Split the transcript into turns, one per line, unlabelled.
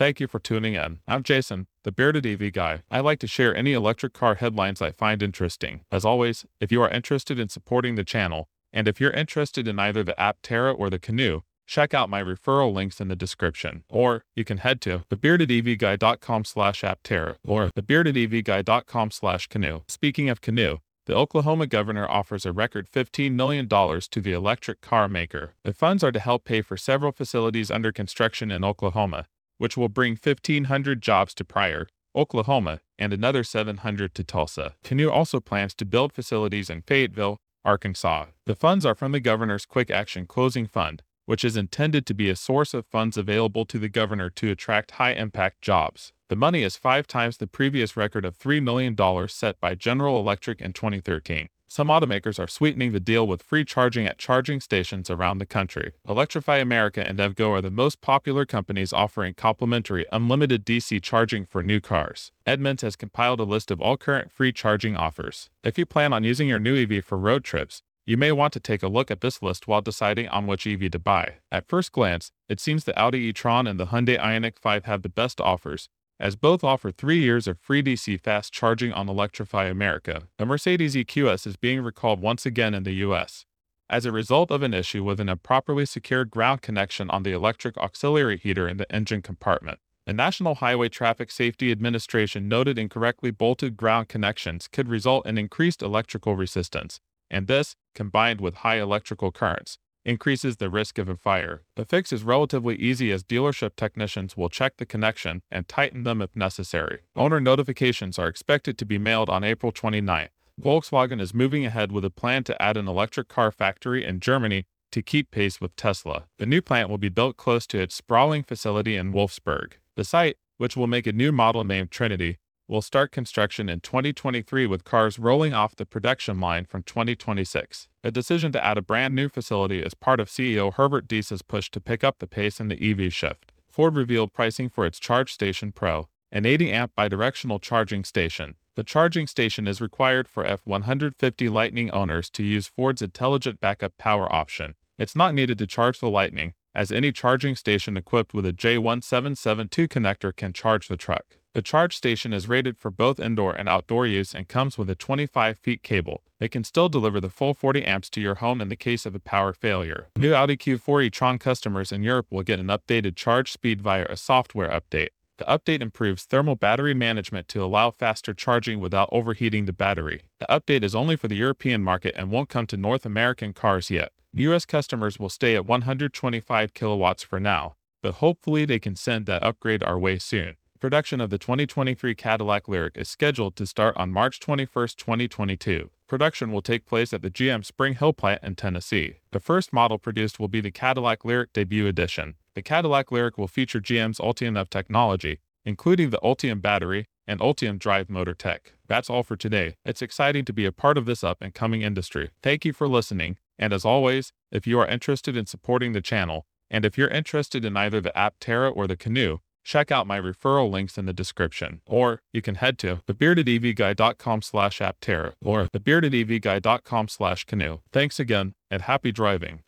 Thank you for tuning in. I'm Jason, the bearded EV guy. I like to share any electric car headlines I find interesting. As always, if you are interested in supporting the channel, and if you're interested in either the Aptera or the Canoo, check out my referral links in the description. Or you can head to thebeardedevguy.com slash aptera or thebeardedevguy.com slash Canoo. Speaking of Canoo, the Oklahoma governor offers a record $15 million to the electric car maker. The funds are to help pay for several facilities under construction in Oklahoma, which will bring 1,500 jobs to Pryor, Oklahoma, and another 700 to Tulsa. Canoo also plans to build facilities in Fayetteville, Arkansas. The funds are from the governor's Quick Action Closing Fund, which is intended to be a source of funds available to the governor to attract high impact jobs. The money is five times the previous record of $3 million set by General Electric in 2013. Some automakers are sweetening the deal with free charging at charging stations around the country. Electrify America and EVgo are the most popular companies offering complimentary unlimited DC charging for new cars. Edmunds has compiled a list of all current free charging offers. If you plan on using your new EV for road trips, you may want to take a look at this list while deciding on which EV to buy. At first glance, it seems the Audi e-tron and the Hyundai Ioniq 5 have the best offers, as both offer three years of free DC fast charging on Electrify America. The Mercedes EQS is being recalled once again in the US as a result of an issue with an improperly secured ground connection on the electric auxiliary heater in the engine compartment. The National Highway Traffic Safety Administration noted incorrectly bolted ground connections could result in increased electrical resistance, and this, combined with high electrical currents, increases the risk of a fire. The fix is relatively easy as dealership technicians will check the connection and tighten them if necessary. Owner notifications are expected to be mailed on April 29th. Volkswagen is moving ahead with a plan to add an electric car factory in Germany to keep pace with Tesla. The new plant will be built close to its sprawling facility in Wolfsburg. The site, which will make a new model named Trinity, will start construction in 2023 with cars rolling off the production line from 2026. A decision to add a brand new facility is part of CEO Herbert Diess's push to pick up the pace in the EV shift. Ford revealed pricing for its Charge Station Pro, an 80 amp bidirectional charging station. The charging station is required for F 150 Lightning owners to use Ford's intelligent backup power option. It's not needed to charge the Lightning, as any charging station equipped with a J1772 connector can charge the truck. The charge station is rated for both indoor and outdoor use and comes with a 25 feet cable. It can still deliver the full 40 amps to your home in the case of a power failure. Mm-hmm. New Audi Q4 e-tron customers in Europe will get an updated charge speed via a software update. The update improves thermal battery management to allow faster charging without overheating the battery. The update is only for the European market and won't come to North American cars yet. US customers will stay at 125 kilowatts for now, but hopefully they can send that upgrade our way soon. Production of the 2023 Cadillac Lyriq is scheduled to start on March 21, 2022. Production will take place at the GM Spring Hill plant in Tennessee. The first model produced will be the Cadillac Lyriq Debut Edition. The Cadillac Lyriq will feature GM's Ultium of technology, including the Ultium battery and Ultium drive motor tech. That's all for today. It's exciting to be a part of this up and coming industry. Thank you for listening, and as always, if you are interested in supporting the channel, and if you're interested in either the Aptera or the Canoo, check out my referral links in the description. Or you can head to thebeardedevguy.com slash aptera or thebeardedevguy.com slash Canoo. Thanks again, and happy driving.